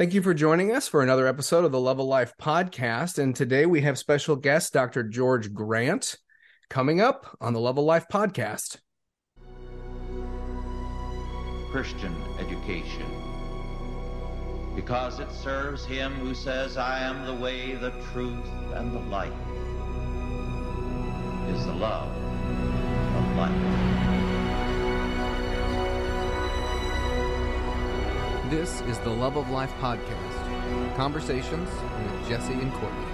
Thank you for joining us for another episode of the Love of Life podcast. And today we have special guest Dr. George Grant coming up on the Love of Life podcast. Christian education. Because it serves him who says, I am the way, the truth, and the light, is the love of life. This is the Love of Life podcast conversations with Jesse and Courtney.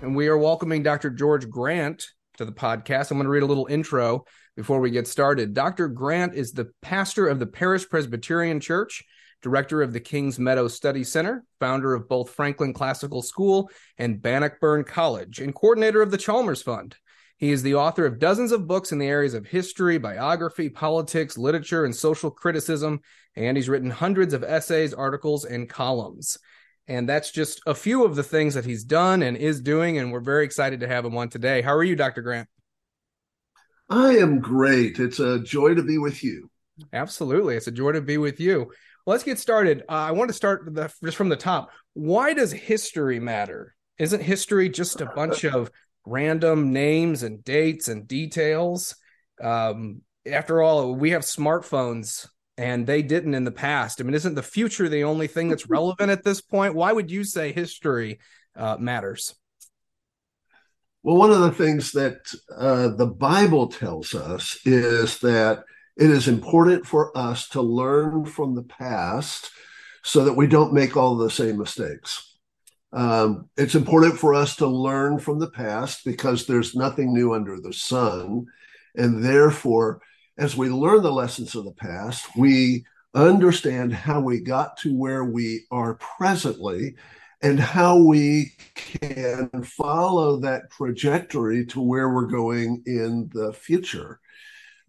And we are welcoming Dr. George Grant to the podcast. I'm going to read a little intro before we get started. Dr. Grant is the pastor of the Parish Presbyterian Church, director of the Kings Meadow Study Center, founder of both Franklin Classical School and Bannockburn College, and coordinator of the Chalmers Fund. He is the author of dozens of books in the areas of history, biography, politics, literature, and social criticism. And he's written hundreds of essays, articles, and columns. And that's just a few of the things that he's done and is doing. And we're very excited to have him on today. How are you, Dr. Grant? I am great. It's a joy to be with you. Absolutely. It's a joy to be with you. Let's get started. Uh, I want to start the, just from the top. Why does history matter? Isn't history just a bunch of random names and dates and details. Um, after all, we have smartphones and they didn't in the past. I mean, isn't the future the only thing that's relevant at this point? Why would you say history uh, matters? Well, one of the things that uh, the Bible tells us is that it is important for us to learn from the past so that we don't make all the same mistakes. Um, it's important for us to learn from the past because there's nothing new under the sun. And therefore, as we learn the lessons of the past, we understand how we got to where we are presently and how we can follow that trajectory to where we're going in the future.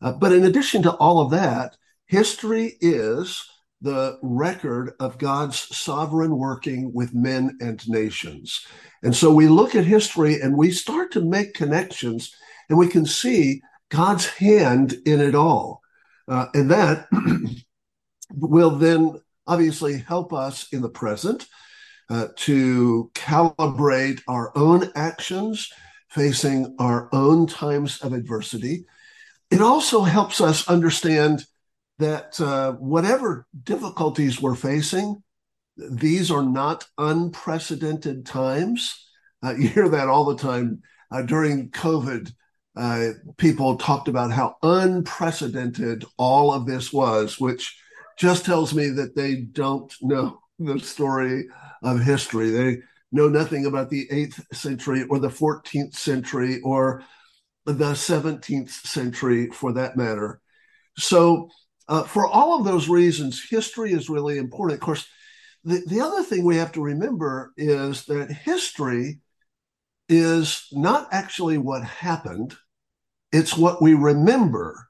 Uh, but in addition to all of that, history is the record of God's sovereign working with men and nations. And so we look at history and we start to make connections and we can see God's hand in it all. Uh, and that will then obviously help us in the present uh, to calibrate our own actions facing our own times of adversity. It also helps us understand that uh, whatever difficulties we're facing, these are not unprecedented times. Uh, you hear that all the time uh, during COVID. Uh, people talked about how unprecedented all of this was, which just tells me that they don't know the story of history. They know nothing about the 8th century or the 14th century or the 17th century for that matter. So uh, for all of those reasons, history is really important. Of course, the, the other thing we have to remember is that history is not actually what happened, it's what we remember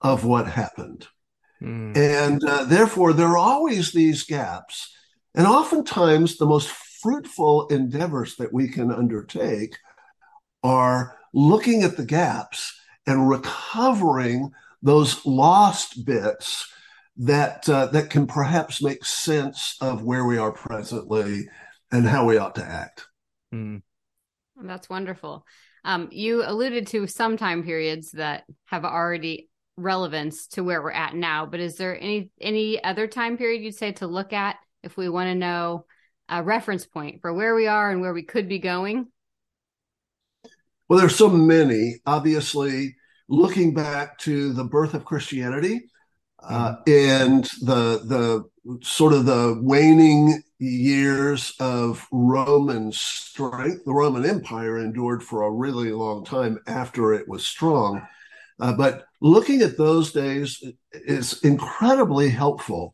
of what happened. Mm. And uh, therefore, there are always these gaps. And oftentimes, the most fruitful endeavors that we can undertake are looking at the gaps and recovering those lost bits that uh, that can perhaps make sense of where we are presently and how we ought to act. Mm. That's wonderful. Um, you alluded to some time periods that have already relevance to where we're at now, but is there any any other time period you'd say to look at if we want to know a reference point for where we are and where we could be going? Well, there's so many. Obviously, looking back to the birth of Christianity uh, mm-hmm. and the the sort of the waning years of Roman strength. The Roman Empire endured for a really long time after it was strong. Uh, but looking at those days is incredibly helpful.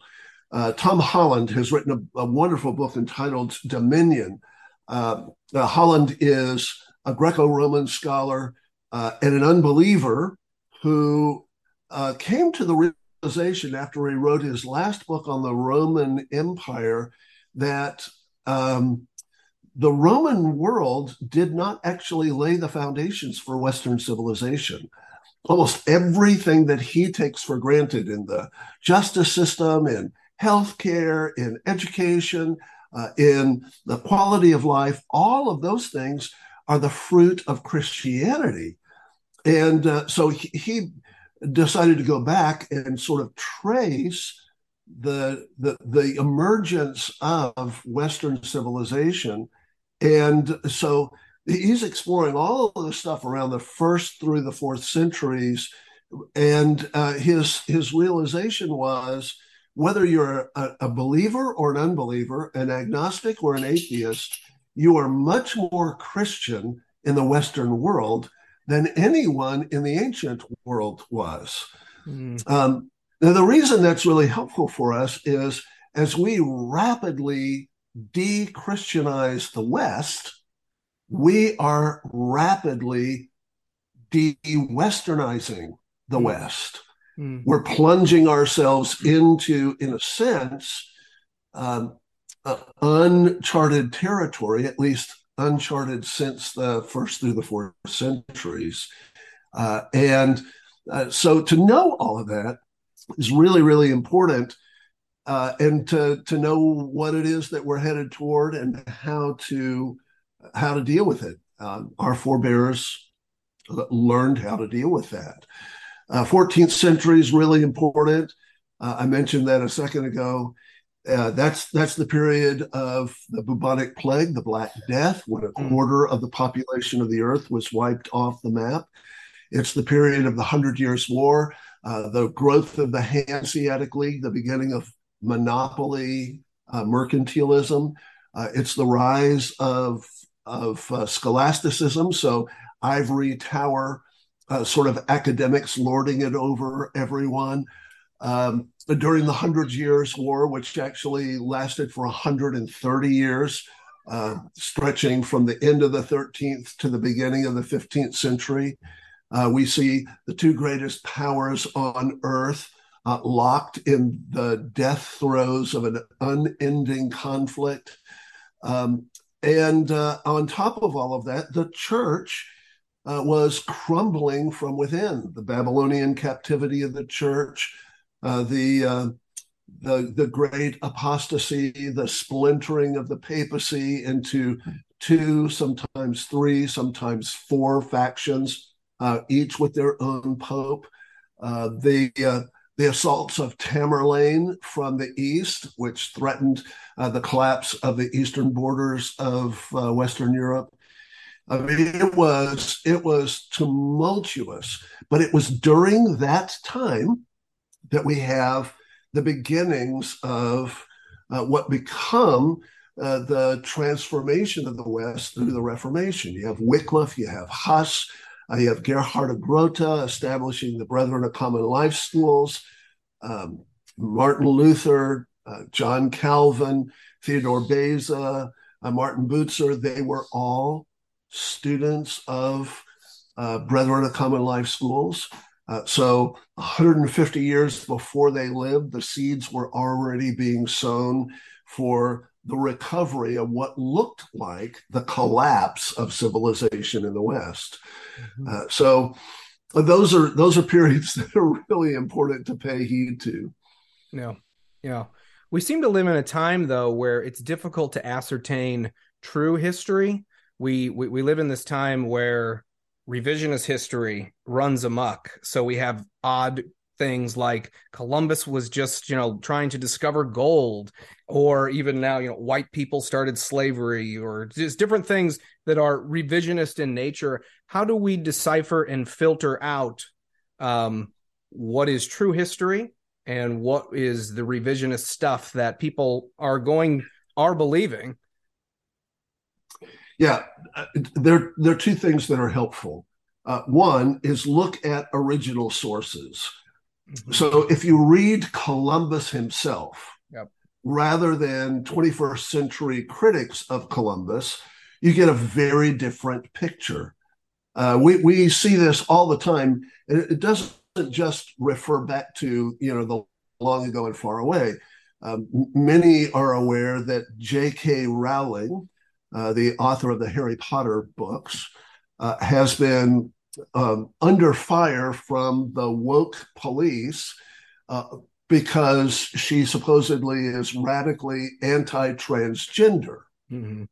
Uh, Tom Holland has written a, a, wonderful book entitled Dominion. Uh, Holland is a Greco Roman scholar uh, and an unbeliever who uh, came to the realization after he wrote his last book on the Roman Empire that um, the Roman world did not actually lay the foundations for Western civilization. Almost everything that he takes for granted in the justice system and healthcare, in education, uh, in the quality of life. All of those things are the fruit of Christianity. And uh, so he, decided to go back and sort of trace the, the, the emergence of Western civilization. And so he's exploring all of the stuff around the first through the fourth centuries. And uh, his, his realization was whether you're a, a believer or an unbeliever, an agnostic or an atheist, you are much more Christian in the Western world than anyone in the ancient world was. Mm. Um, now, the reason that's really helpful for us is as we rapidly de Christianize the West, we are rapidly de Westernizing the mm. West. Mm. We're plunging ourselves into, in a sense, um, uh, uncharted territory, at least uncharted since the first through the fourth centuries. Uh, and uh, so to know all of that is really, really important. Uh, and to to know what it is that we're headed toward and how to how to deal with it. Um, our forebears learned how to deal with that. Uh, 14th century is really important. Uh, I mentioned that a second ago. Uh, that's that's the period of the bubonic plague, the Black Death, when a hmm. quarter of the population of the earth was wiped off the map. It's the period of the Hundred Years' War, uh, the growth of the Hanseatic League, the beginning of monopoly uh, mercantilism. Uh, it's the rise of of uh, scholasticism, so ivory tower sort of academics lording it over everyone. Um, during the Hundred Years' War, which actually lasted for 130 years, uh, stretching from the end of the 13th to the beginning of the 15th century, uh, we see the two greatest powers on earth uh, locked in the death throes of an unending conflict. Um, and uh, on top of all of that, the church uh, was crumbling from within. The Babylonian captivity of the church, uh, the uh, the the great apostasy, the splintering of the papacy into two, sometimes three, sometimes four factions, uh, each with their own pope. Uh, the uh, the assaults of Tamerlane from the east, which threatened the collapse of the eastern borders of Western Europe. I mean, it was it was tumultuous, but it was during that time that we have the beginnings of uh, what become uh, the transformation of the West through the Reformation. You have Wycliffe, you have Huss, uh, you have Gerhard of Groote establishing the Brethren of Common Life schools, um, Martin Luther, uh, John Calvin, Theodore Beza, uh, Martin Bucer. They were all students of uh, Brethren of Common Life schools. Uh, so 150 years before they lived, the seeds were already being sown for the recovery of what looked like the collapse of civilization in the West. Mm-hmm. Uh, so those are those are periods that are really important to pay heed to. Yeah, yeah. We seem to live in a time though where it's difficult to ascertain true history. We we, we live in this time where revisionist history runs amok. So we have odd things like Columbus was just, you know, trying to discover gold, or even now, you know, white people started slavery, or just different things that are revisionist in nature. How do we decipher and filter out um, what is true history and what is the revisionist stuff that people are going are believing yeah, uh, there, there are two things that are helpful. Uh, one is look at original sources. Mm-hmm. So if you read Columbus himself, yep. rather than 21st century critics of Columbus, you get a very different picture. Uh, we, we see this all the time. And it doesn't just refer back to, you know, the long ago and far away. Um, many are aware that J.K. Rowling, uh, the author of the Harry Potter books, uh, has been um, under fire from the woke police uh, because she supposedly is radically anti transgender. Mm-hmm.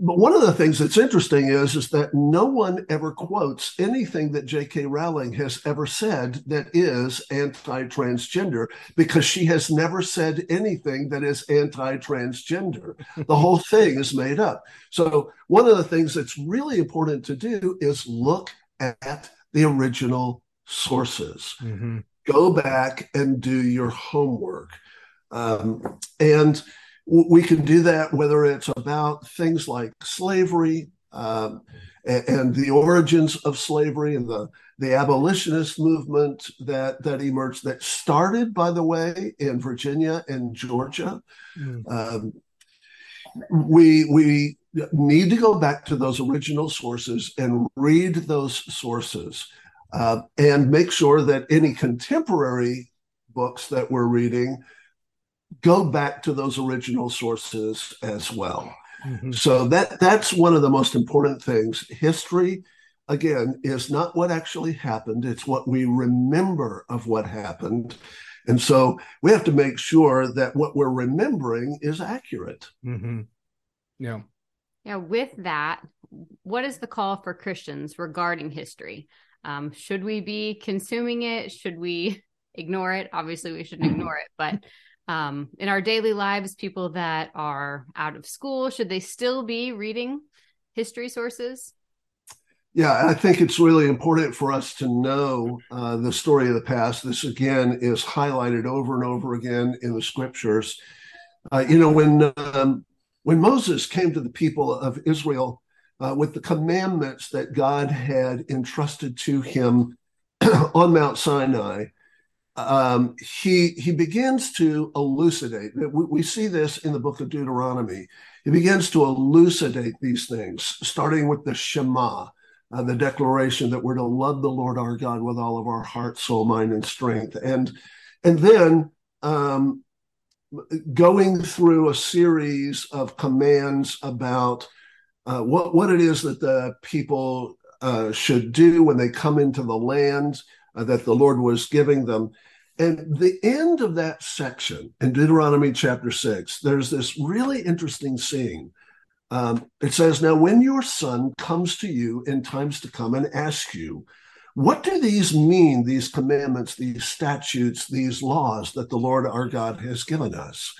But one of the things that's interesting is, is that no one ever quotes anything that J.K. Rowling has ever said that is anti transgender because she has never said anything that is anti transgender. the whole thing is made up. So, one of the things that's really important to do is look at the original sources. Mm-hmm. Go back and do your homework. Um, and we can do that whether it's about things like slavery um, and, and, the origins of slavery and the, the abolitionist movement that, that emerged, that started, by the way, in Virginia and Georgia. Mm. Um, we, we need to go back to those original sources and read those sources uh, and make sure that any contemporary books that we're reading go back to those original sources as well. Mm-hmm. So that that's one of the most important things. History, again, is not what actually happened; it's what we remember of what happened. And so we have to make sure that what we're remembering is accurate. Mm-hmm. Yeah. Yeah. With that, what is the call for Christians regarding history? Um, should we be consuming it? Should we ignore it? Obviously, we shouldn't ignore it, but um, in our daily lives, people that are out of school, should they still be reading history sources? Yeah, I think it's really important for us to know uh, the story of the past. This again is highlighted over and over again in the scriptures. Uh, you know, when um, when Moses came to the people of Israel uh, with the commandments that God had entrusted to him on Mount Sinai, um, he he begins to elucidate. We, we, see this in the book of Deuteronomy. He begins to elucidate these things, starting with the Shema, uh, the declaration that we're to love the Lord our God with all of our heart, soul, mind, and strength, and and then um, going through a series of commands about uh, what what it is that the people uh, should do when they come into the land uh, that the Lord was giving them. And the end of that section in Deuteronomy chapter six, there's this really interesting scene. Um, it says, Now, when your son comes to you in times to come and asks you, What do these mean, these commandments, these statutes, these laws that the Lord our God has given us?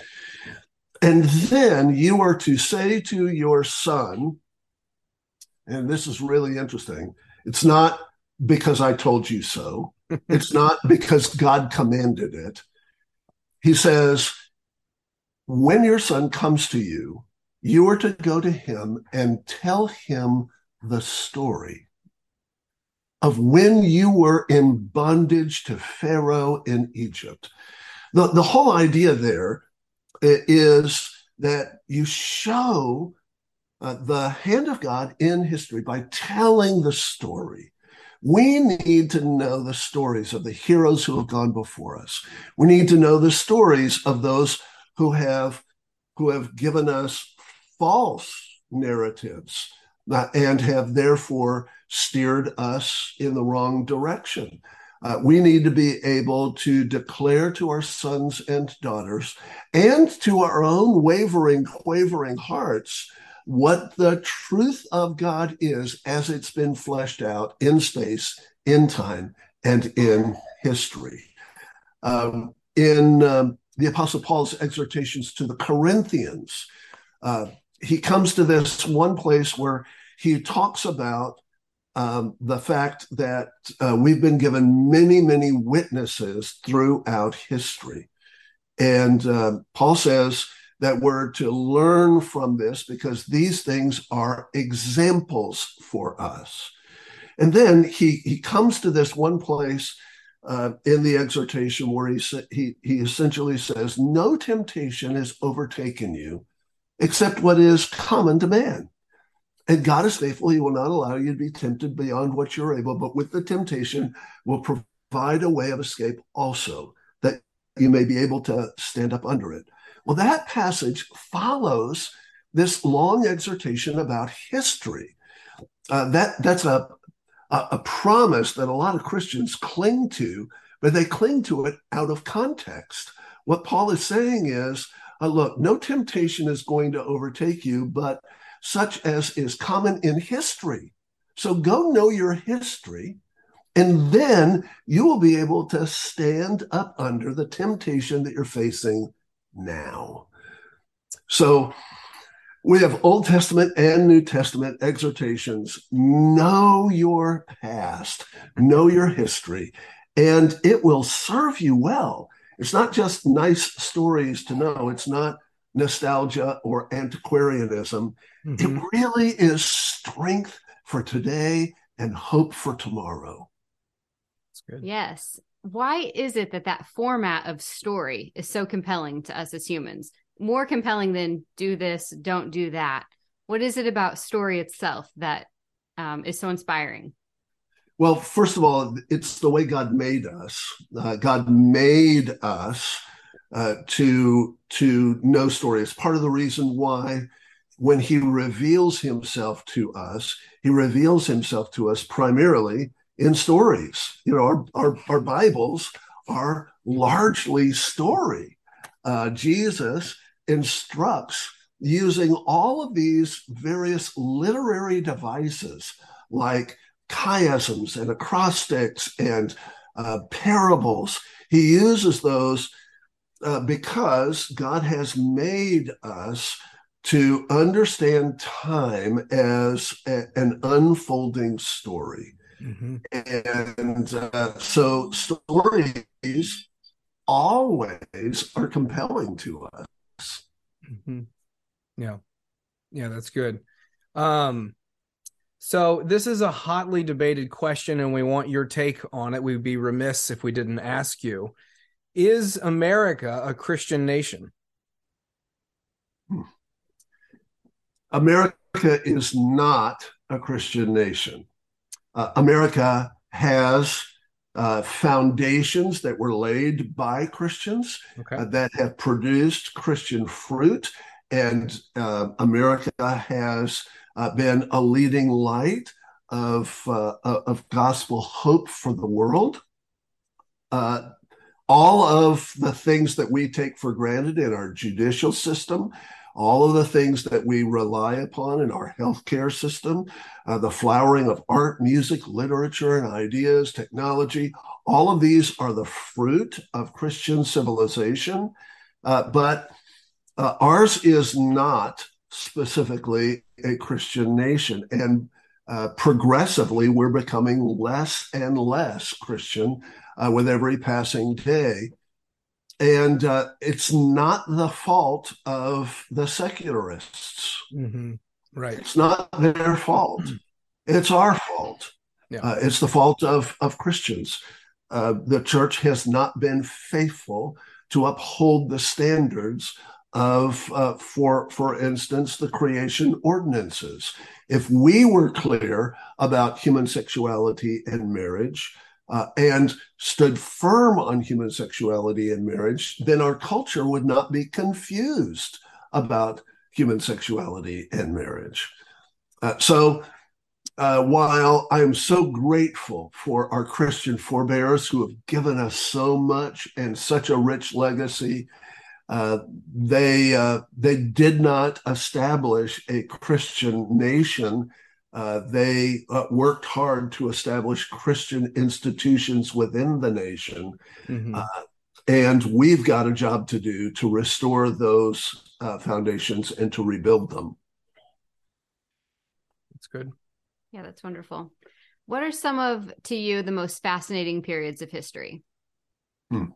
And then you are to say to your son, and this is really interesting, it's not because I told you so it's not because God commanded it. He says, when your son comes to you, you are to go to him and tell him the story of when you were in bondage to Pharaoh in Egypt. The, the whole idea there is that you show uh, the hand of God in history by telling the story. We need to know the stories of the heroes who have gone before us. We need to know the stories of those who have who have given us false narratives uh, and have therefore steered us in the wrong direction. Uh, we need to be able to declare to our sons and daughters and to our own wavering, quavering hearts what the truth of God is as it's been fleshed out in space, in time, and in history. Um, in um, the Apostle Paul's exhortations to the Corinthians, uh, he comes to this one place where he talks about um, the fact that uh, we've been given many, many witnesses throughout history. And uh, Paul says, that we're to learn from this because these things are examples for us. And then he, he comes to this one place uh, in the exhortation where he, he, he essentially says, No temptation has overtaken you except what is common to man. And God is faithful. He will not allow you to be tempted beyond what you're able, but with the temptation will provide a way of escape also that you may be able to stand up under it. Well, that passage follows this long exhortation about history. Uh, that that's a, a, a promise that a lot of Christians cling to but they cling to it out of context. What Paul is saying is, uh, look, no temptation is going to overtake you, but such as is common in history. So go know your history, and then you will be able to stand up under the temptation that you're facing now. So we have Old Testament and New Testament exhortations. Know your past, know your history, and it will serve you well. It's not just nice stories to know, it's not nostalgia or antiquarianism. Mm-hmm. It really is strength for today and hope for tomorrow. Yes. Why is it that that format of story is so compelling to us as humans? More compelling than do this, don't do that. What is it about story itself that um, is so inspiring? Well, first of all, it's the way God made us. Uh, God made us uh, to to know story. It's part of the reason why when He reveals Himself to us, He reveals Himself to us primarily in stories. You know, our our, our Bibles are largely story. Uh, Jesus instructs using all of these various literary devices like chiasms and acrostics and uh, parables. He uses those uh, because God has made us to understand time as a, an unfolding story. Mm-hmm. And uh, so stories always are compelling to us. Mm-hmm. Yeah. Yeah, that's good. Um, so this is a hotly debated question, and we want your take on it. We'd be remiss if we didn't ask you: Is America a Christian nation? Hmm. America is not a Christian nation. Uh, America has uh, foundations that were laid by Christians okay. uh, that have produced Christian fruit, and uh, America has uh, been a leading light of uh, of gospel hope for the world. Uh, all of the things that we take for granted in our judicial system, all of the things that we rely upon in our healthcare system, uh, the flowering of art, music, literature, and ideas, technology, all of these are the fruit of Christian civilization. Uh, but uh, ours is not specifically a Christian nation. And uh, progressively, we're becoming less and less Christian uh, with every passing day. And uh, it's not the fault of the secularists. Mm-hmm. Right. It's not their fault. It's our fault. Yeah. Uh, it's the fault of, of Christians. Uh, the church has not been faithful to uphold the standards of, uh, for for instance, the creation ordinances. If we were clear about human sexuality and marriage, uh, and stood firm on human sexuality and marriage, then our culture would not be confused about human sexuality and marriage. Uh, so, uh, while I am so grateful for our Christian forebears who have given us so much and such a rich legacy uh, they uh, they did not establish a Christian nation. Uh, they uh, worked hard to establish Christian institutions within the nation, mm-hmm. Uh, and we've got a job to do to restore those foundations and to rebuild them. That's good. Yeah, that's wonderful. What are some of to you the most fascinating periods of history? Hmm.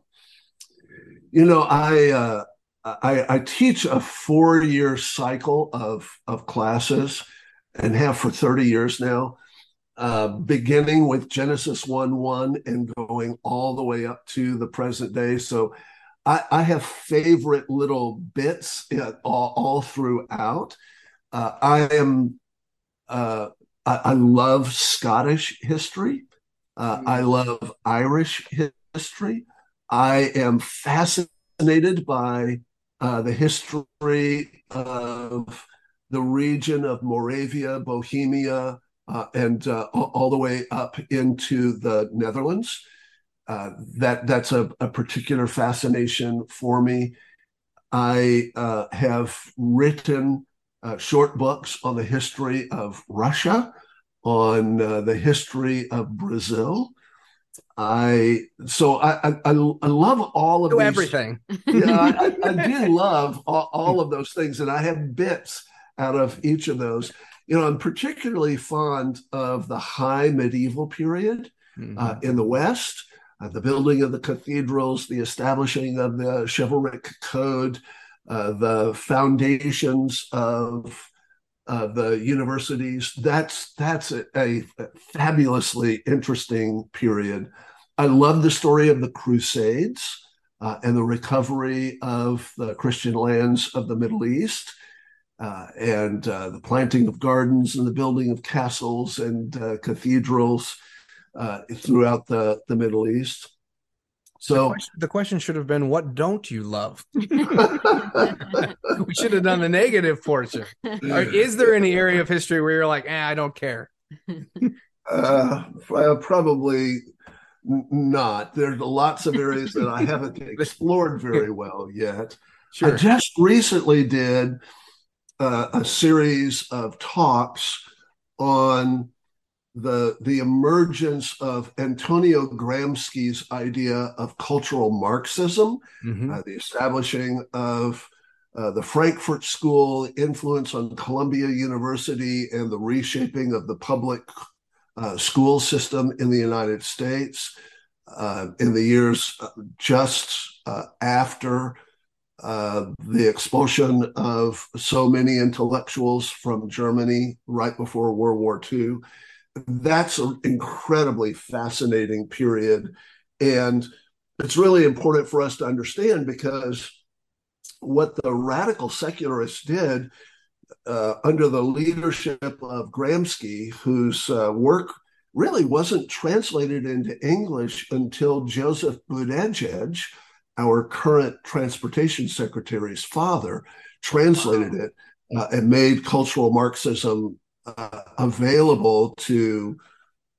You know, I uh, I, I teach a four year cycle of of classes, and have for thirty years now. Uh, beginning with Genesis 1 1 and going all the way up to the present day. So I, I have favorite little bits all, all, throughout. Uh, I am, uh, I, I, love Scottish history. Uh, I love Irish history. I am fascinated by uh, the history of the region of Moravia, Bohemia, uh, and uh, all the way up into the Netherlands. uh, that that's a, a, particular fascination for me. I uh, have written uh, short books on the history of Russia, on uh, the history of Brazil. I so I I, I love all of these, everything. Yeah, I, I, do love all, all of those things, and I have bits out of each of those. You know, I'm particularly fond of the high medieval period mm-hmm. uh, in the West, uh, the building of the cathedrals, the establishing of the chivalric code, uh, the foundations of uh, the universities. That's that's a, a, fabulously interesting period. I love the story of the Crusades uh, and the recovery of the Christian lands of the Middle East. Uh, and uh, the planting of gardens and the building of castles and uh, cathedrals uh, throughout the, the Middle East. So the question, the question, should have been, "What don't you love?" we should have done the negative portion. Is there any area of history where you're like, eh, "I don't care"? Uh, probably not. There's lots of areas that I haven't explored very well yet. Sure. I just recently did uh, a series of talks on the the emergence of Antonio Gramsci's idea of cultural Marxism, mm-hmm. uh, the establishing of uh, the Frankfurt School, influence on Columbia University, and the reshaping of the public uh, school system in the United States uh, in the years uh, just uh, the expulsion of so many intellectuals from Germany right before World War II that's an incredibly fascinating period. And it's really important for us to understand because what the radical secularists did uh, under the leadership of Gramsci, whose uh, work really wasn't translated into English until Joseph Buttigieg, our current transportation secretary's father, translated it uh, and made cultural Marxism uh, available to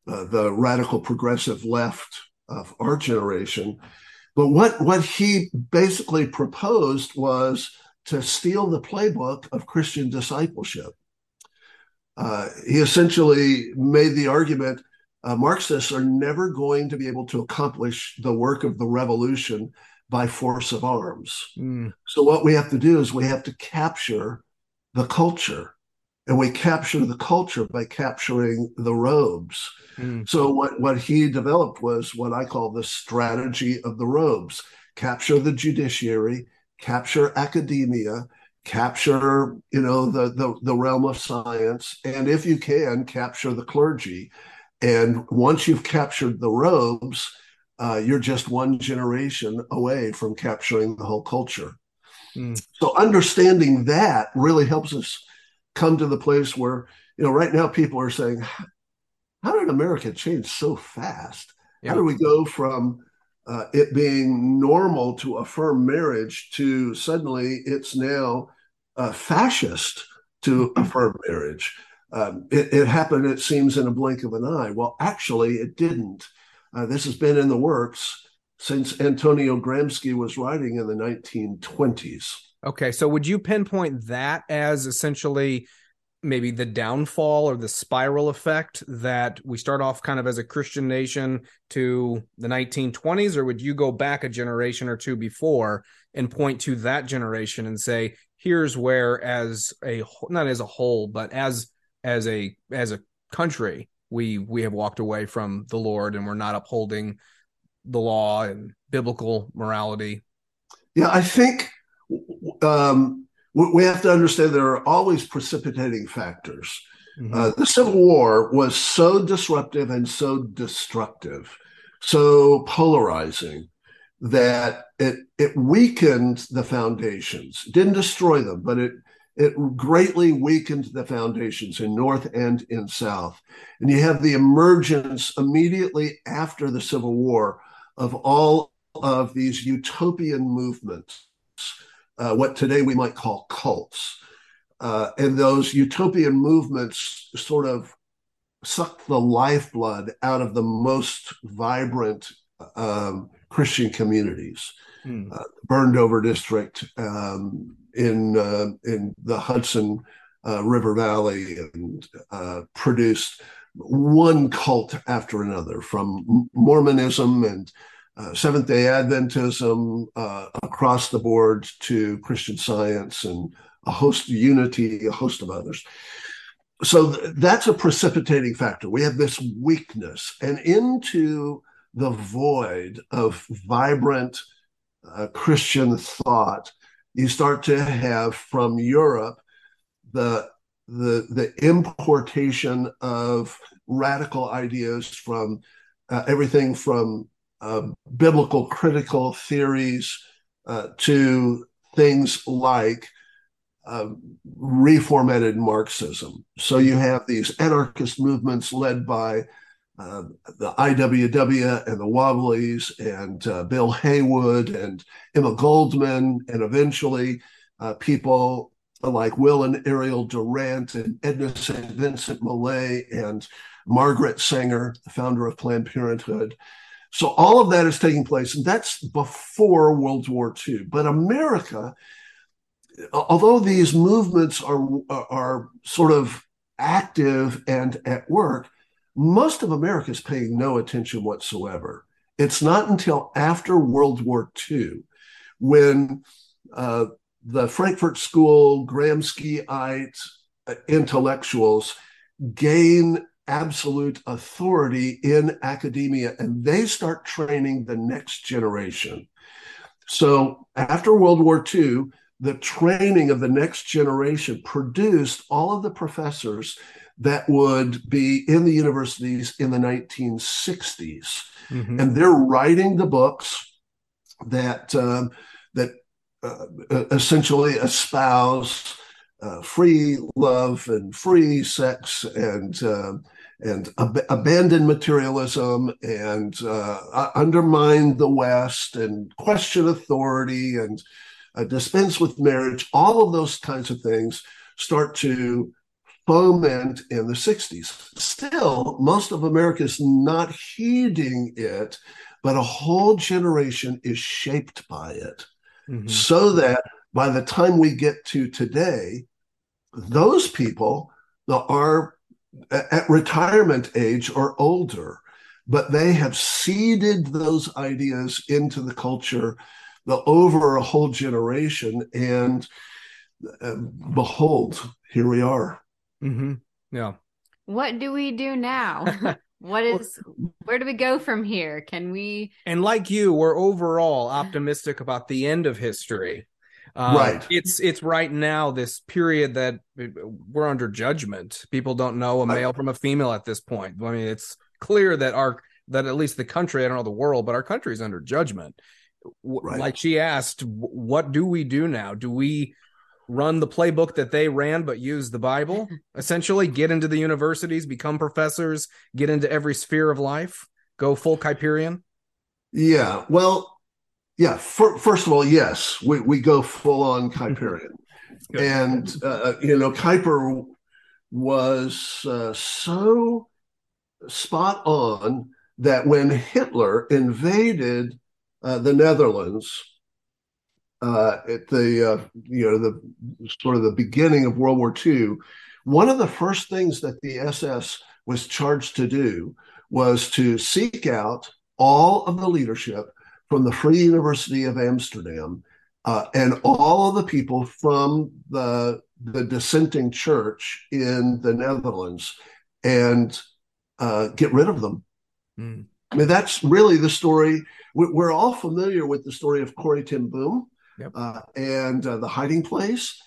uh, the radical progressive left of our generation. But what, what he basically proposed was to steal the playbook of Christian discipleship. Uh, he essentially made the argument uh, Marxists are never going to be able to accomplish the work of the revolution by force of arms. Mm. So, what we have to do is we have to capture the culture and we capture the culture by capturing the robes. Mm. So what what he developed was what I call the strategy of the robes: capture the judiciary, capture academia, capture you know the the, the realm of science, and if you can, capture the clergy. And once you've captured the robes, uh, you're just one generation away from capturing the whole culture. Mm. So understanding that really helps us come to the place where you know right now people are saying how did america change so fast yeah. how do we go from uh, it being normal to affirm marriage to suddenly it's now uh, fascist to affirm marriage um, it, it, happened it seems in a blink of an eye well actually it didn't uh, this has been in the works since antonio gramsci was writing in the 1920s Okay, so would you pinpoint that as essentially maybe the downfall or the spiral effect that we start off kind of as a Christian nation to the 1920s, or would you go back a generation or two before and point to that generation and say, here's where as a not as a whole, but as as a as a country, we we have walked away from the Lord and we're not upholding the law and biblical morality. Yeah, I think um, we have to understand there are always precipitating factors. Mm-hmm. Uh, the Civil War was so disruptive and so destructive, so polarizing that it it weakened the foundations. Didn't destroy them, but it it greatly weakened the foundations in North and in South. And you have the emergence immediately after the Civil War of all of these utopian movements uh, what today we might call cults. Uh, and those utopian movements sort of sucked the lifeblood out of the most vibrant um, Christian communities. Hmm. Uh, burned over district um, in uh, in the Hudson uh, River Valley and uh, produced one cult after another, from Mormonism and uh, Seventh Day Adventism across the board to Christian Science and a host of Unity, a host of others. So th- that's a precipitating factor. We have this weakness, and into the void of vibrant uh, Christian thought, you start to have from Europe the the the importation of radical ideas from uh, everything from uh, biblical critical theories uh, to things like uh, reformatted Marxism. So you have these anarchist movements led by uh, the IWW and the Wobblies and uh, Bill Haywood and Emma Goldman, and eventually uh, people like Will and Ariel Durant and Edna St. Vincent Millay and Margaret Sanger, the founder of Planned Parenthood. So all of that is taking place, and that's before World War II. But America, although these movements are are sort of active and at work, most of America is paying no attention whatsoever. It's not until after World War II when uh, the Frankfurt School, Gramsciite uh, intellectuals gain absolute authority in academia and they start training the next generation. So after World War II, the training of the next generation produced all of the professors that would be in the universities in the 1960s. Mm-hmm. And they're writing the books that, um, that uh, essentially espouse uh, free love and free sex and uh, and ab- abandon materialism and uh, undermine the West and question authority and uh, dispense with marriage. All of those kinds of things start to foment in the 60s. Still, most of America is not heeding it, but a whole generation is shaped by it. Mm-hmm. So that by the time we get to today, those people that are at retirement age or older, but they have seeded those ideas into the culture the, over a whole generation. And uh, behold, here we are. Mm-hmm. Yeah. What do we do now? what is where do we go from here? Can we And like you, we're overall optimistic about the end of history. Um, right. It's it's right now this period that we're under judgment. People don't know a male from a female at this point. I mean, it's clear that our that at least the country, I don't know the world, but our country is under judgment. Right. Like she asked, what do we do now? Do we run the playbook that they ran but use the bible. Essentially get into the universities become professors get into every sphere of life go full Kuyperian yeah well yeah for, first of all yes we, we go full on Kuyperian and uh, you know Kuyper was uh, so spot on that when hitler invaded uh, the netherlands uh, at the uh, you know the sort of the beginning of World War II, one of the first things that the SS was charged to do was to seek out all of the leadership from the Free University of Amsterdam uh, and all of the people from the the dissenting church in the Netherlands and uh, get rid of them. Mm. I mean, that's really the story. We're all familiar with the story of Corrie ten Boom yep. uh, and uh, the hiding place.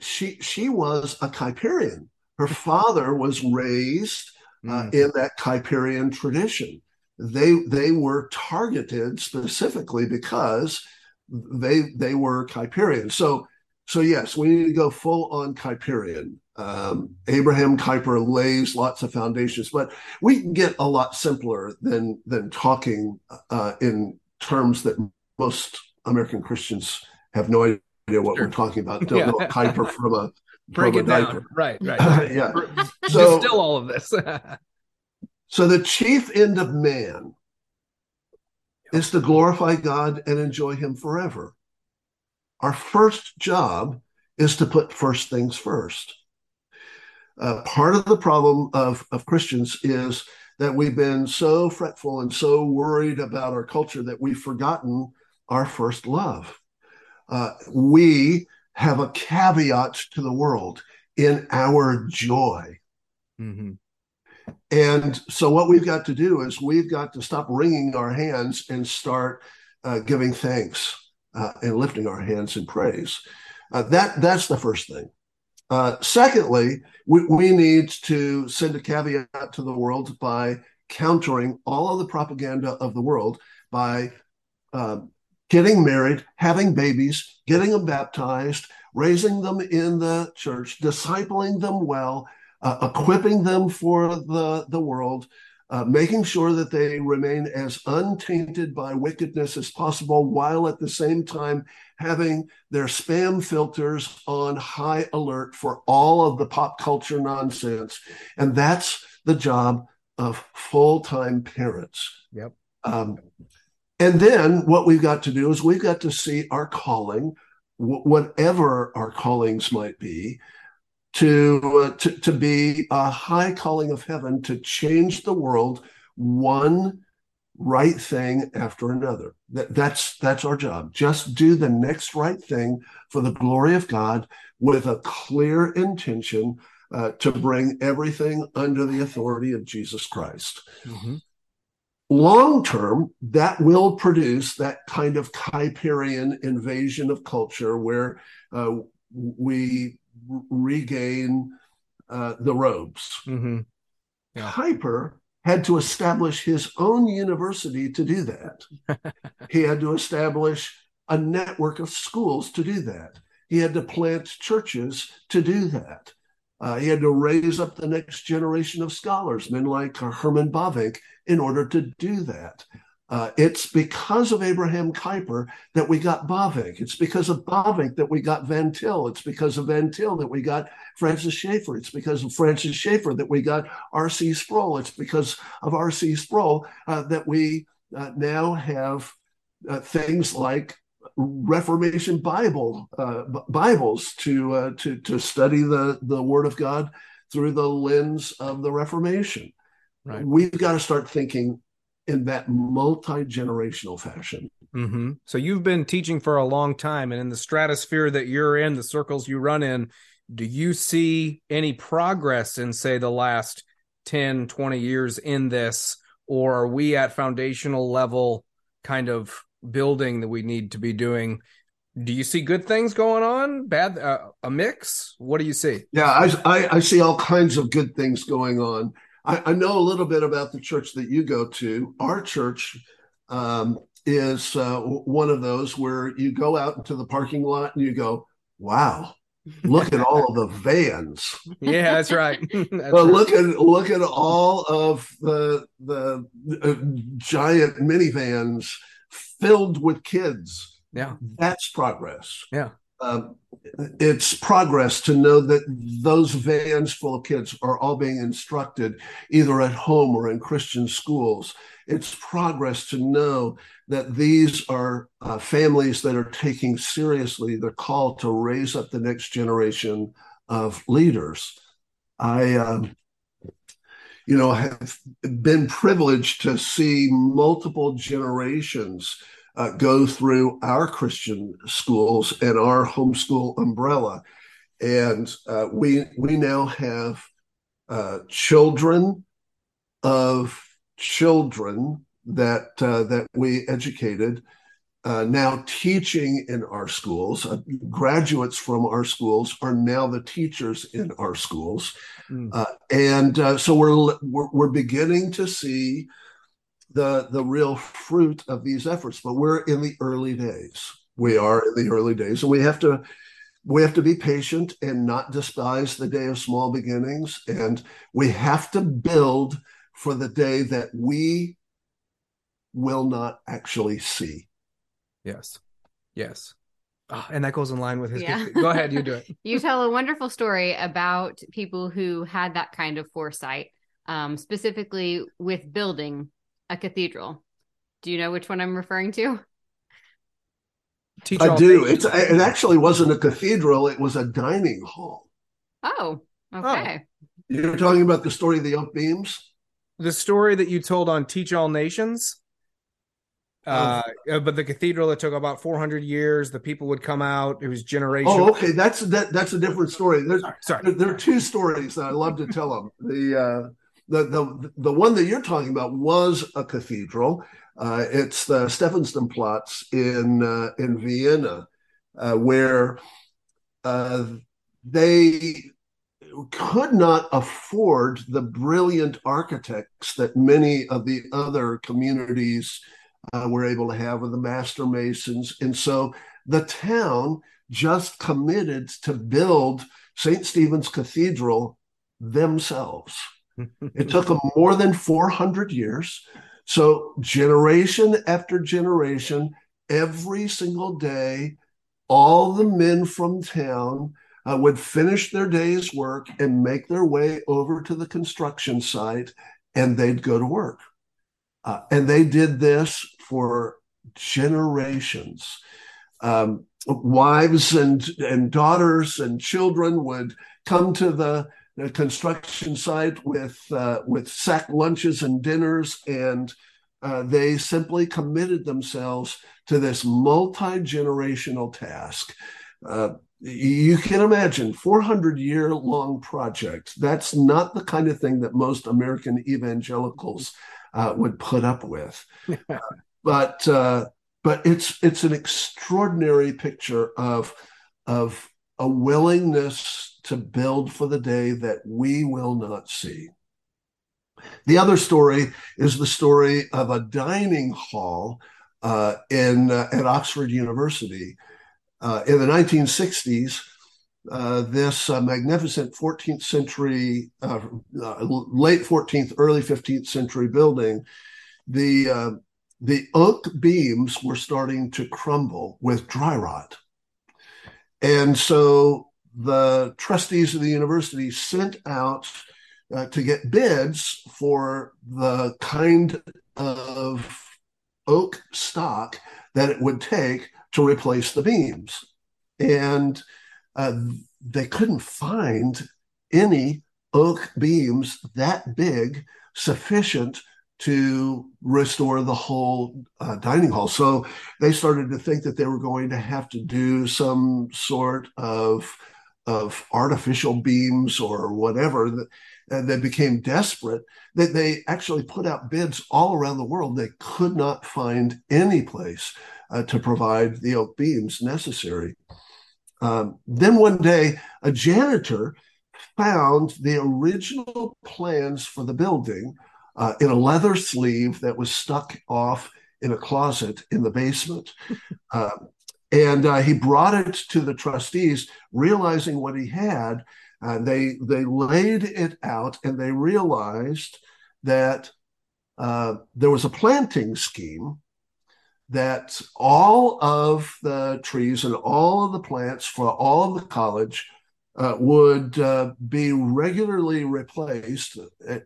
She she was a Kuyperian. Her father was raised uh, mm. in that Kuyperian tradition. They they were targeted specifically because they they were Kuyperian. So so yes, we need to go full on Kuyperian. Um, Abraham Kuyper lays lots of foundations, but we can get a lot simpler than than talking uh, in terms that most American Christians have no idea what sure. we're talking about. Don't yeah. know Kuyper from a break from it a down. Right, right. yeah. So still all of this. so the chief end of man is to glorify God and enjoy Him forever. Our first job is to put first things first. Uh, part of the problem of, of Christians is that we've been so fretful and so worried about our culture that we've forgotten our first love. Uh, we have a caveat to the world in our joy. Mm-hmm. And so, what we've got to do is we've got to stop wringing our hands and start uh, giving thanks uh, and lifting our hands in praise. Uh, that that's the first thing. Uh, secondly, we, we need to send a caveat to the world by countering all of the propaganda of the world by uh, getting married, having babies, getting them baptized, raising them in the church, discipling them well, uh, equipping them for the, the world, uh, making sure that they remain as untainted by wickedness as possible, while at the same time having their spam filters on high alert for all of the pop culture nonsense. And that's the job of full time parents. Yep. Um, and then what we've got to do is we've got to see our calling, whatever our callings might be, to, uh, to, to be a high calling of heaven to change the world one right thing after another. That, that's that's our job. Just do the next right thing for the glory of God with a clear intention uh, to bring everything under the authority of Jesus Christ. Mm-hmm. Long term, that will produce that kind of Kuyperian invasion of culture where uh, we regain uh, the robes. Mm-hmm. Yeah. Kuyper had to establish his own university to do that. he had to establish a network of schools to do that. He had to plant churches to do that. Uh, he had to raise up the next generation of scholars, men like Herman Bavinck, in order to do that. Uh, it's because of Abraham Kuyper that we got Bavinck. It's because of Bavinck that we got Van Til. It's because of Van Til that we got Francis Schaeffer. It's because of Francis Schaeffer that we got R.C. Sproul. It's because of R.C. Sproul uh, that we uh, now have uh, things like Reformation Bible uh, Bibles to uh, to to study the the Word of God through the lens of the Reformation. Right. We've got to start thinking in that multi generational fashion. Mm-hmm. So you've been teaching for a long time, and in the stratosphere that you're in, the circles you run in, do you see any progress in, say, the last 10, 20 years in this? Or are we at foundational level kind of building that we need to be doing? Do you see good things going on? Bad, uh, a mix? What do you see? Yeah, I, I, I see all kinds of good things going on. I, I, know a little bit about the church that you go to. Our church um, is uh, one of those where you go out into the parking lot and you go, wow, look at all of the vans. Yeah, that's right. that's well, look at look at all of the the uh, giant minivans filled with kids. Yeah, that's progress. Yeah, um, it's progress to know that those vans full of kids are all being instructed either at home or in Christian schools. It's progress to know that these are uh, families that are taking seriously their call to raise up the next generation of leaders. I, um, you know, have been privileged to see multiple generations uh, go through our Christian schools and our homeschool umbrella. And uh, we we now have uh, children of children that uh, that we educated uh, now teaching in our schools. Uh, graduates from our schools are now the teachers in our schools, mm. and so we're, we're, we're beginning to see the the real fruit of these efforts but we're in the early days we are in the early days and we have to we have to be patient and not despise the day of small beginnings and we have to build for the day that we will not actually see yes yes oh, and that goes in line with his yeah. go ahead you do it you tell a wonderful story about people who had that kind of foresight um, specifically with building a cathedral. Do you know which one I'm referring to? Teach I do. It's it actually wasn't a cathedral; it was a dining hall. Oh, okay. Oh. You're talking about the story of the oak beams. The story that you told on Teach All Nations. Uh, oh. but the cathedral that took about 400 years, the people would come out. It was generations. Oh, okay, that's that. That's a different story. There's, sorry. There, there, are two stories that I love to tell them. The uh, the the the one that you're talking about was a cathedral. Uh, it's the Stephansdom-Platz in uh, in Vienna, uh, where uh, they could not afford the brilliant architects that many of the other communities uh, were able to have with the master masons, and so the town just committed to build St. Stephen's Cathedral themselves. it took them more than 400 years. So, generation after generation, every single day, all the men from town uh, would finish their day's work and make their way over to the construction site and they'd go to work. Uh, and they did this for generations. Um, wives and, and daughters and children would come to the a construction site with uh, with sack lunches and dinners, and uh, they simply committed themselves to this multi generational task. Uh, you can imagine 400 year long project. That's not the kind of thing that most American evangelicals uh, would put up with. but uh, but it's it's an extraordinary picture of of a willingness to build for the day that we will not see. The other story is the story of a dining hall uh, in uh, at Oxford University uh, in the 1960s. Uh, this uh, magnificent 14th century, uh, late 14th, early 15th century building, the the oak beams were starting to crumble with dry rot, and so the trustees of the university sent out uh, to get bids for the kind of oak stock that it would take to replace the beams. And uh, they couldn't find any oak beams that big sufficient to restore the whole uh, dining hall. So they started to think that they were going to have to do some sort of of artificial beams or whatever that, and they became desperate. That they actually put out bids all around the world. They could not find any place uh, to provide the oak beams necessary. Um, then one day a janitor found the original plans for the building uh, in a leather sleeve that was stuck off in a closet in the basement. Uh, and uh, he brought it to the trustees, realizing what he had. Uh, they they laid it out, and they realized that uh, there was a planting scheme that all of the trees and all of the plants for all of the college uh, would uh, be regularly replaced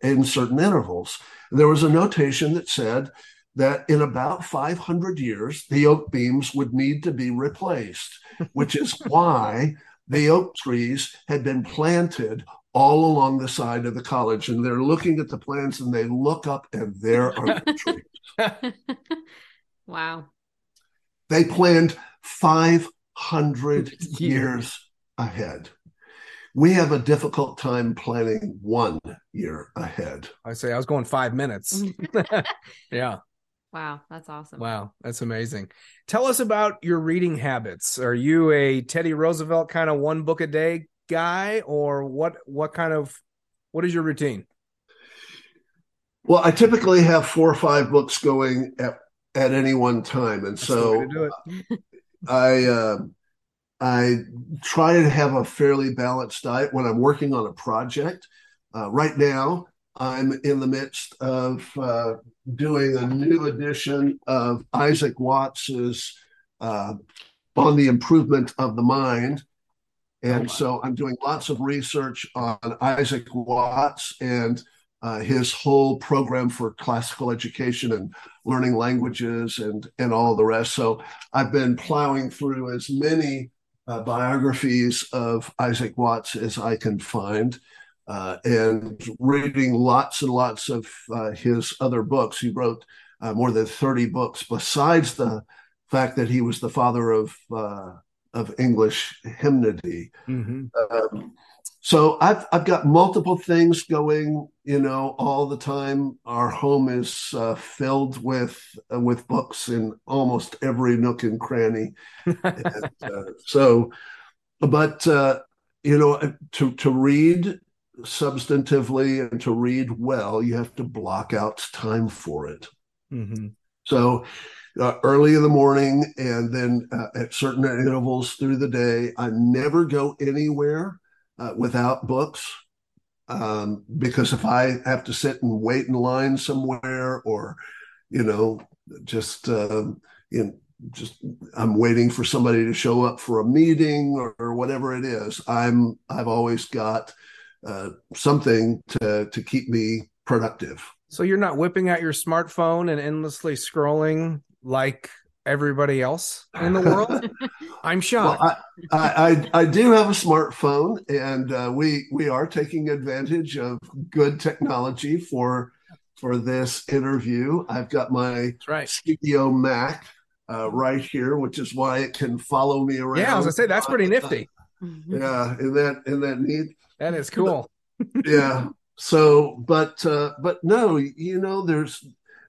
in certain intervals. There was a notation that said that in about 500 years, the oak beams would need to be replaced, which is why the oak trees had been planted all along the side of the college. And they're looking at the plants and they look up and there are the trees. wow. They planned 500 years ahead. We have a difficult time planning one year ahead. I say I was going five minutes. yeah. Wow, that's awesome. Wow, that's amazing. Tell us about your reading habits. Are you a Teddy Roosevelt kind of one book a day guy or what what kind of what is your routine? Well, I typically have four or five books going at, at any one time and that's so I uh, I try to have a fairly balanced diet when I'm working on a project. Uh, right now, I'm in the midst of uh, doing a new edition of Isaac Watts's uh, on the improvement of the mind. And oh, so I'm doing lots of research on Isaac Watts and uh, his whole program for classical education and learning languages and and all the rest. So I've been plowing through as many uh, biographies of Isaac Watts as I can find. Uh, and reading lots and lots of uh, his other books. He wrote uh, more than 30 books, besides the fact that he was the father of uh, of English hymnody. Mm-hmm. Um, so I've I've got multiple things going, you know, all the time. Our home is uh, filled with uh, with books in almost every nook and cranny. and, uh, so, but uh, you know, to to read substantively and to read well, you have to block out time for it. Mm-hmm. So. Uh, early in the morning and then uh, at certain intervals through the day. I never go anywhere uh, without books. Um, because if I have to sit and wait in line somewhere, or you know, just um, know, just I'm waiting for somebody to show up for a meeting or, or whatever it is, I'm I've always got uh, something to to keep me productive. So you're not whipping out your smartphone and endlessly scrolling like everybody else in the world. I'm shocked. Well, I, I, I, do have a smartphone, and uh, we we are taking advantage of good technology for for this interview. I've got my right. Studio Mac uh, right here, which is why it can follow me around. Yeah, I was gonna say that's pretty nifty. yeah, in that in that neat. That is cool. yeah. So, but uh, but no, you know, there's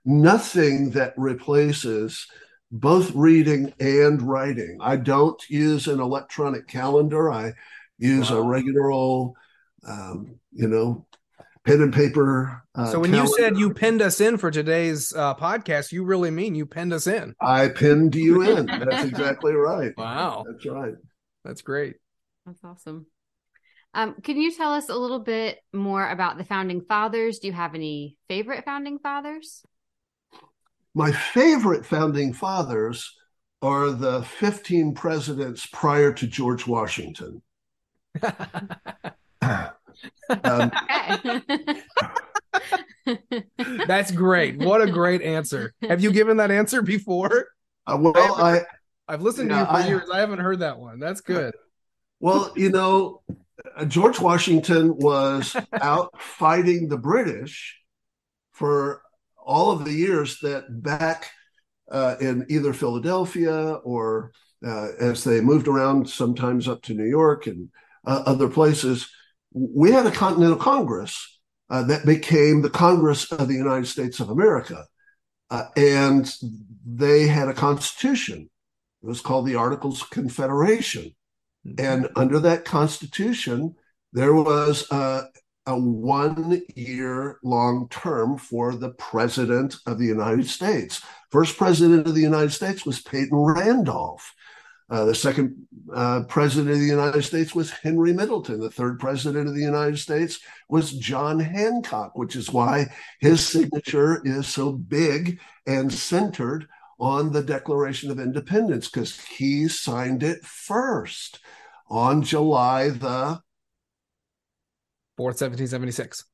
nothing that replaces both reading and writing. I don't use an electronic calendar. I use wow. a regular old, um, you know, pen and paper. Uh, so when calendar. you said you pinned us in for today's uh, podcast, you really mean you pinned us in? I pinned you in. That's exactly right. Wow, that's right. That's great. That's awesome. Um, can you tell us a little bit more about the founding fathers? Do you have any favorite founding fathers? My favorite founding fathers are the 15 presidents prior to George Washington. um, That's great. What a great answer. Have you given that answer before? Uh, well, I, I have listened yeah, to you for I, years. I haven't heard that one. That's good. Well, you know, uh, George Washington was out fighting the British for all of the years that back uh, in either Philadelphia or uh, as they moved around, sometimes up to New York and uh, other places, we had a Continental Congress uh, that became the Congress of the United States of America. Uh, and they had a constitution. It was called the Articles of Confederation. Mm-hmm. And under that constitution, there was uh, a one year long term for the president of the United States. First president of the United States was Peyton Randolph. Uh, the second uh, president of the United States was Henry Middleton. The third president of the United States was John Hancock, which is why his signature is so big and centered on the Declaration of Independence, because he signed it first on July the 4th, 1776.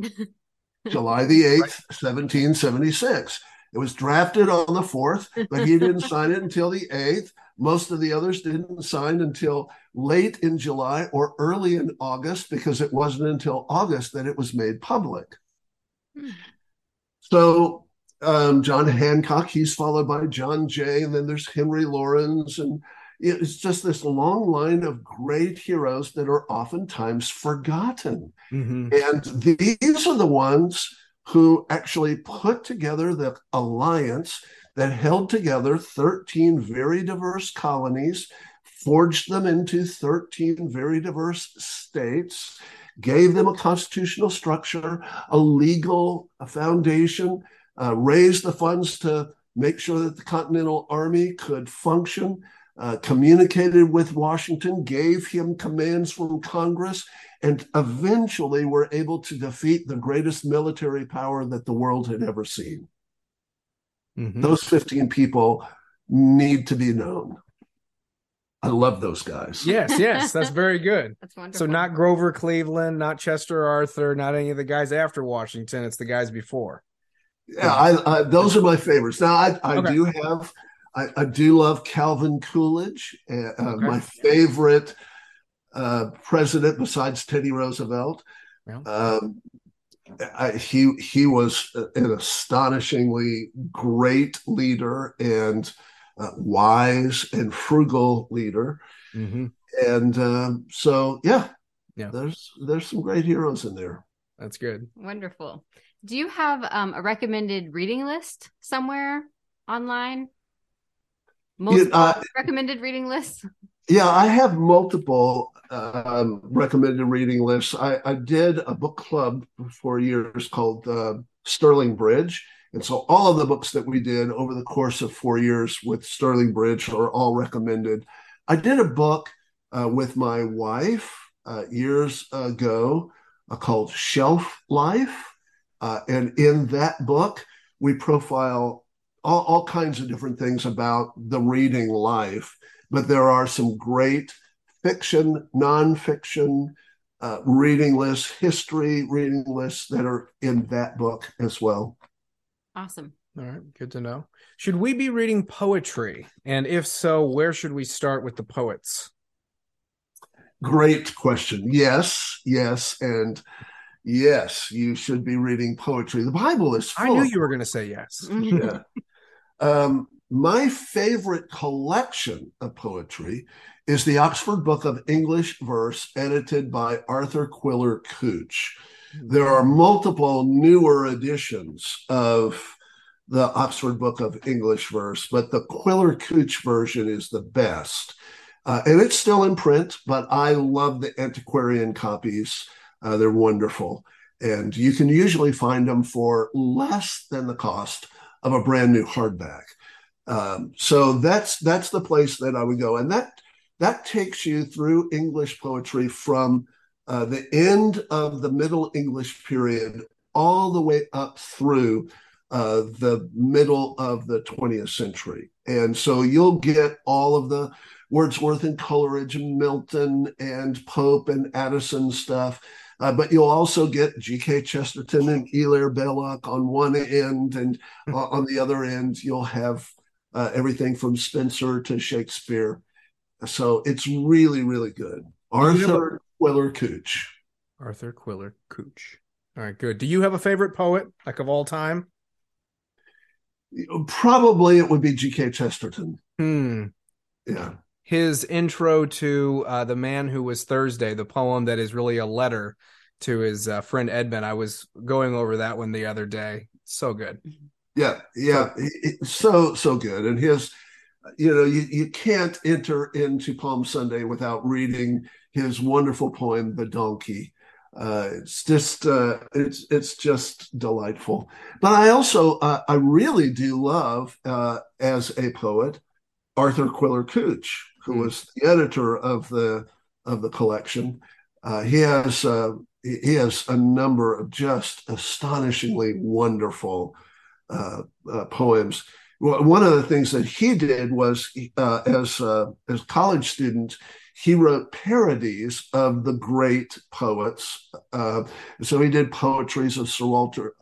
July the 8th, right. 1776. It was drafted on the 4th, but he didn't sign it until the 8th. Most of the others didn't sign until late in July or early in August because it wasn't until August that it was made public. So um, John Hancock, he's followed by John Jay, and then there's Henry Laurens and it's just this long line of great heroes that are oftentimes forgotten. Mm-hmm. And these are the ones who actually put together the alliance that held together 13 very diverse colonies, forged them into 13 very diverse states, gave them a constitutional structure, a legal foundation, uh, raised the funds to make sure that the Continental Army could function uh, communicated with Washington, gave him commands from Congress, and eventually were able to defeat the greatest military power that the world had ever seen. Mm-hmm. Those 15 people need to be known. I love those guys. Yes, yes, that's very good. That's wonderful. So not Grover Cleveland, not Chester Arthur, not any of the guys after Washington. It's the guys before. Yeah, I, I those are my favorites. Now I, I Okay. do have I, I do love Calvin Coolidge, uh, uh, Okay. my favorite uh, president besides Teddy Roosevelt. Yeah. Um, I, he he was an astonishingly great leader and uh, wise and frugal leader, Mm-hmm. and um, so yeah, Yeah. There's there's some great heroes in there. That's good. Wonderful. Do you have um, a recommended reading list somewhere online? Most uh, recommended reading lists? Yeah, I have multiple um, recommended reading lists. I, I did a book club for years called uh, Sterling Bridge. And so all of the books that we did over the course of four years with Sterling Bridge are all recommended. I did a book uh, with my wife uh, years ago uh, called Shelf Life. Uh, and in that book, we profile all, all kinds of different things about the reading life but there are some great fiction, nonfiction uh, reading lists, history reading lists that are in that book as well. Awesome. All right, good to know. Should we be reading poetry? And if so, where should we start with the poets? Great question. Yes, yes, and yes, you should be reading poetry. The Bible is full. I knew you were going to say yes. yeah. Um, my favorite collection of poetry is the Oxford Book of English Verse, edited by Arthur Quiller Couch. There are multiple newer editions of the Oxford Book of English Verse, but the Quiller Couch version is the best. Uh, and it's still in print, but I love the antiquarian copies. Uh, they're wonderful. And you can usually find them for less than the cost of a brand new hardback. Um, so that's that's the place that I would go, and that that takes you through English poetry from uh, the end of the Middle English period all the way up through uh, the middle of the 20th century, and so you'll get all of the Wordsworth and Coleridge and Milton and Pope and Addison stuff. Uh, but you'll also get G.K. Chesterton and Hilaire Belloc on one end, and uh, on the other end, you'll have uh, everything from Spenser to Shakespeare. So it's really, really good. Arthur Quiller Couch. Arthur Quiller Couch. All right, good. Do you have a favorite poet, like of all time? Probably it would be G.K. Chesterton. Hmm. Yeah. His intro to uh, The Man Who Was Thursday, the poem that is really a letter to his uh, friend Edmund. I was going over that one the other day. So good. Yeah, yeah, so so good. And his, you know, you, you can't enter into Palm Sunday without reading his wonderful poem, "The Donkey." Uh, it's just uh, it's it's just delightful. But I also uh, I really do love uh, as a poet Arthur Quiller Couch, who Hmm. was the editor of the of the collection. Uh, he has uh, he has a number of just astonishingly wonderful uh, uh, poems. Well, one of the things that he did was, uh, as uh, as college student, he wrote parodies of the great poets. Uh, so he did poetries of Sir Walter,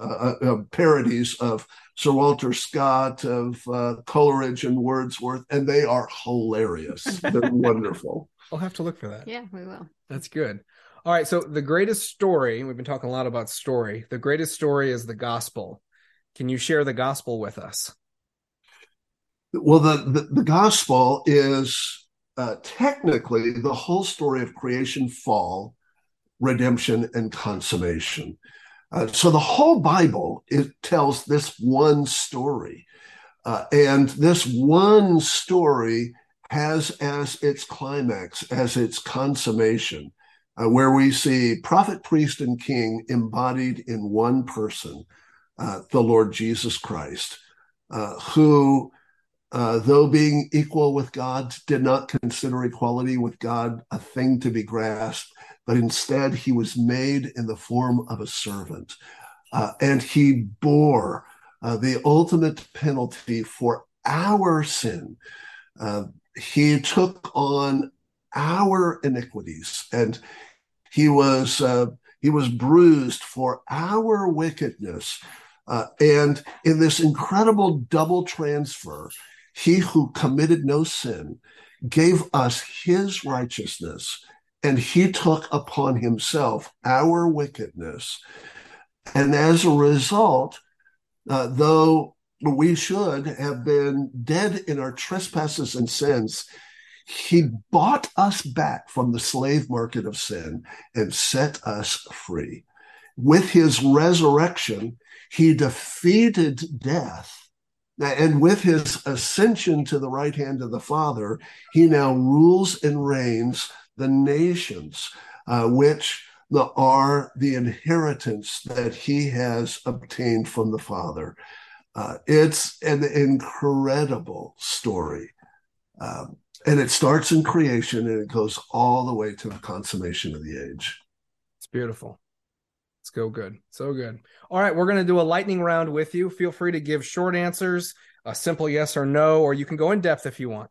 parodies of Sir Walter Scott, of uh, Coleridge and Wordsworth, and they are hilarious. They're wonderful. I'll have to look for that. Yeah, we will. That's good. All right. So the greatest story, we've been talking a lot about story. The greatest story is the gospel. Can you share the gospel with us? Well, the, the, the gospel is uh, technically the whole story of creation, fall, redemption, and consummation. Uh, so the whole Bible it tells this one story, uh, and this one story has as its climax, as its consummation, uh, where we see prophet, priest, and king embodied in one person, uh, the Lord Jesus Christ, uh, who though being equal with God, did not consider equality with God a thing to be grasped, but instead he was made in the form of a servant. Uh, and he bore uh, the ultimate penalty for our sin. Uh, he took on our iniquities and he was uh, he was bruised for our wickedness uh, and in this incredible double transfer he who committed no sin gave us his righteousness and he took upon himself our wickedness and as a result uh, though we should have been dead in our trespasses and sins he bought us back from the slave market of sin and set us free. With his resurrection, he defeated death. And with his ascension to the right hand of the Father, he now rules and reigns the nations, uh, which are the inheritance that he has obtained from the Father. Uh, it's an incredible story. Um, and it starts in creation and it goes all the way to the consummation of the age. It's beautiful. It's go good. So good. All right, we're going to do a lightning round with you. Feel free to give short answers, a simple yes or no, or you can go in depth if you want.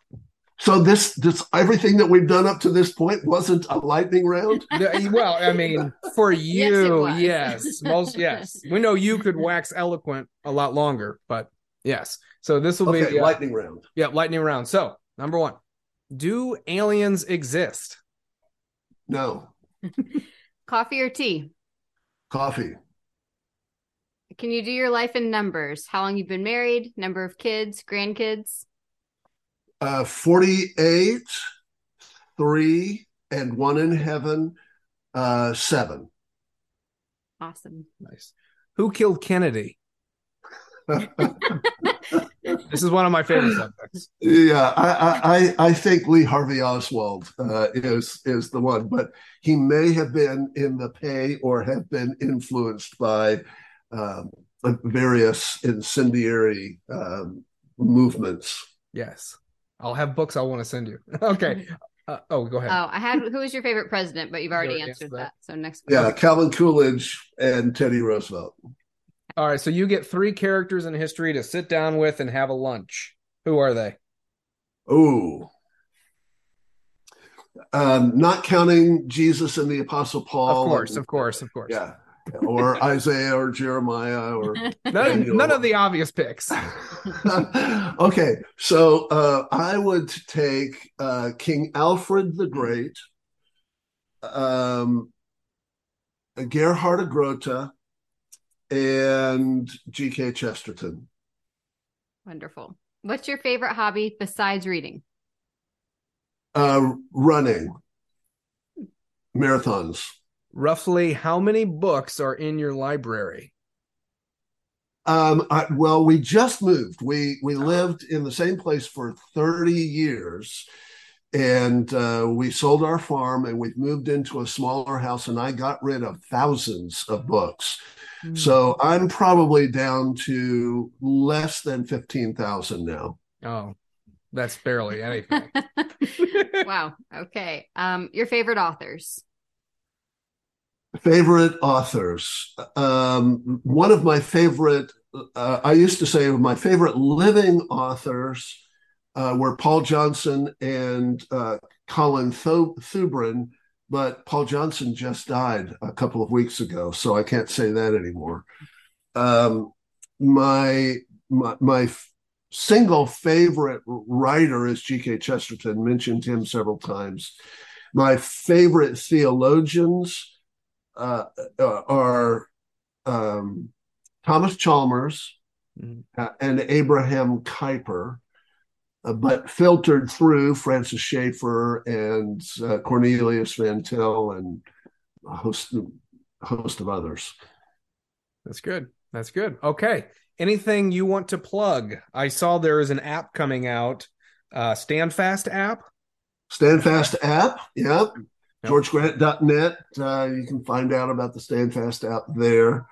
So this this everything that we've done up to this point wasn't a lightning round. well, I mean, for you, yes, yes, most yes. We know you could wax eloquent a lot longer, but yes. So this will okay, be uh, lightning round. Yeah, lightning round. So number one, do aliens exist? No. Coffee or tea? Coffee. Can you do your life in numbers? How long you've been married, number of kids, grandkids? Uh, 48, three, and one in heaven, uh, seven. Awesome. Nice. Who killed Kennedy? this is one of my favorite subjects. Yeah, I I I think Lee Harvey Oswald uh, is is the one, but he may have been in the pay or have been influenced by um, various incendiary um, movements. Yes, I'll have books I want to send you. okay. Uh, oh, go ahead. Oh, I had who was your favorite president, but you've already answered that. that. So next. Yeah, Calvin Coolidge and Teddy Roosevelt. All right, so you get three characters in history to sit down with and have a lunch. Who are they? Oh, um, not counting Jesus and the Apostle Paul. Of course, and, of course, of course. Yeah, or Isaiah or Jeremiah or none, none of the obvious picks. okay, so uh, I would take uh, King Alfred the Great, um, Gerhard of Groote, and G.K. Chesterton. Wonderful. What's your favorite hobby besides reading? Uh, running, marathons. Roughly, how many books are in your library? Um, I, well, we just moved. We we lived in the same place for thirty years, and uh, we sold our farm and we've moved into a smaller house. And I got rid of thousands of books. Hmm. So I'm probably down to less than 15,000 now. Oh, that's barely anything. wow. Okay. Um, your favorite authors? Favorite authors. Um, one of my favorite, uh, I used to say my favorite living authors uh, were Paul Johnson and uh, Colin Thubron but Paul Johnson just died a couple of weeks ago, so I can't say that anymore. Um, my my, my single favorite writer is G.K. Chesterton. Mentioned him several times. My favorite theologians uh, uh are um, Thomas Chalmers mm-hmm. uh, and Abraham Kuyper. Uh, but filtered through Francis Schaeffer and uh, Cornelius Van Til and a host, a host of others. That's good. That's good. Okay. Anything you want to plug? I saw there is an app coming out, uh, Standfast app. Standfast app. Yep. GeorgeGrant.net. Uh, you can find out about the Standfast app there.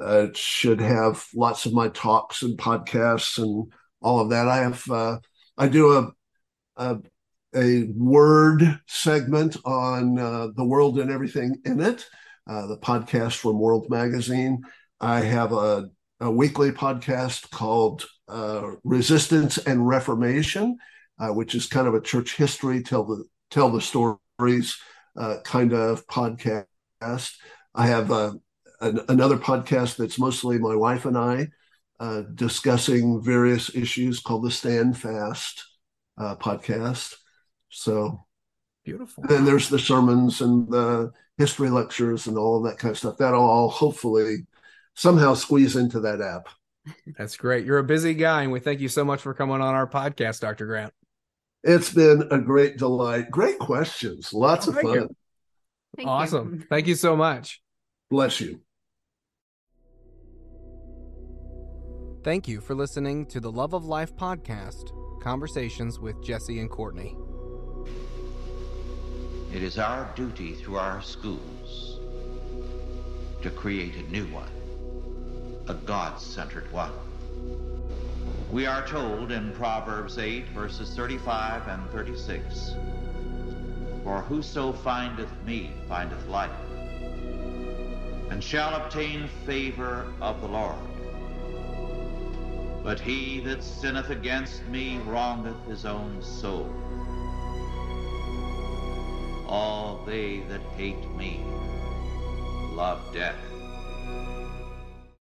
Uh, it should have lots of my talks and podcasts and all of that. I have uh, I do a a, a word segment on uh, the world and everything in it, uh, the podcast from World Magazine. I have a, a weekly podcast called uh, Resistance and Reformation. which is kind of a church history, tell the tell the stories uh, kind of podcast. I have uh, an, another podcast that's mostly my wife and I uh, discussing various issues called the Stand Fast uh, podcast. So beautiful. Then there's the sermons and the history lectures and all of that kind of stuff. That'll all hopefully somehow squeeze into that app. That's great. You're a busy guy, and we thank you so much for coming on our podcast, Dr. Grant. It's been a great delight. Great questions. Lots oh, of fun. Thank awesome. You. Thank you so much. Bless you. Thank you for listening to the Love of Life podcast Conversations with Jesse and Courtney. It is our duty through our schools to create a new one, a God centered one. We are told in Proverbs 8, verses 35 and 36 For whoso findeth me findeth life, and shall obtain favor of the Lord. But he that sinneth against me wrongeth his own soul. All they that hate me love death.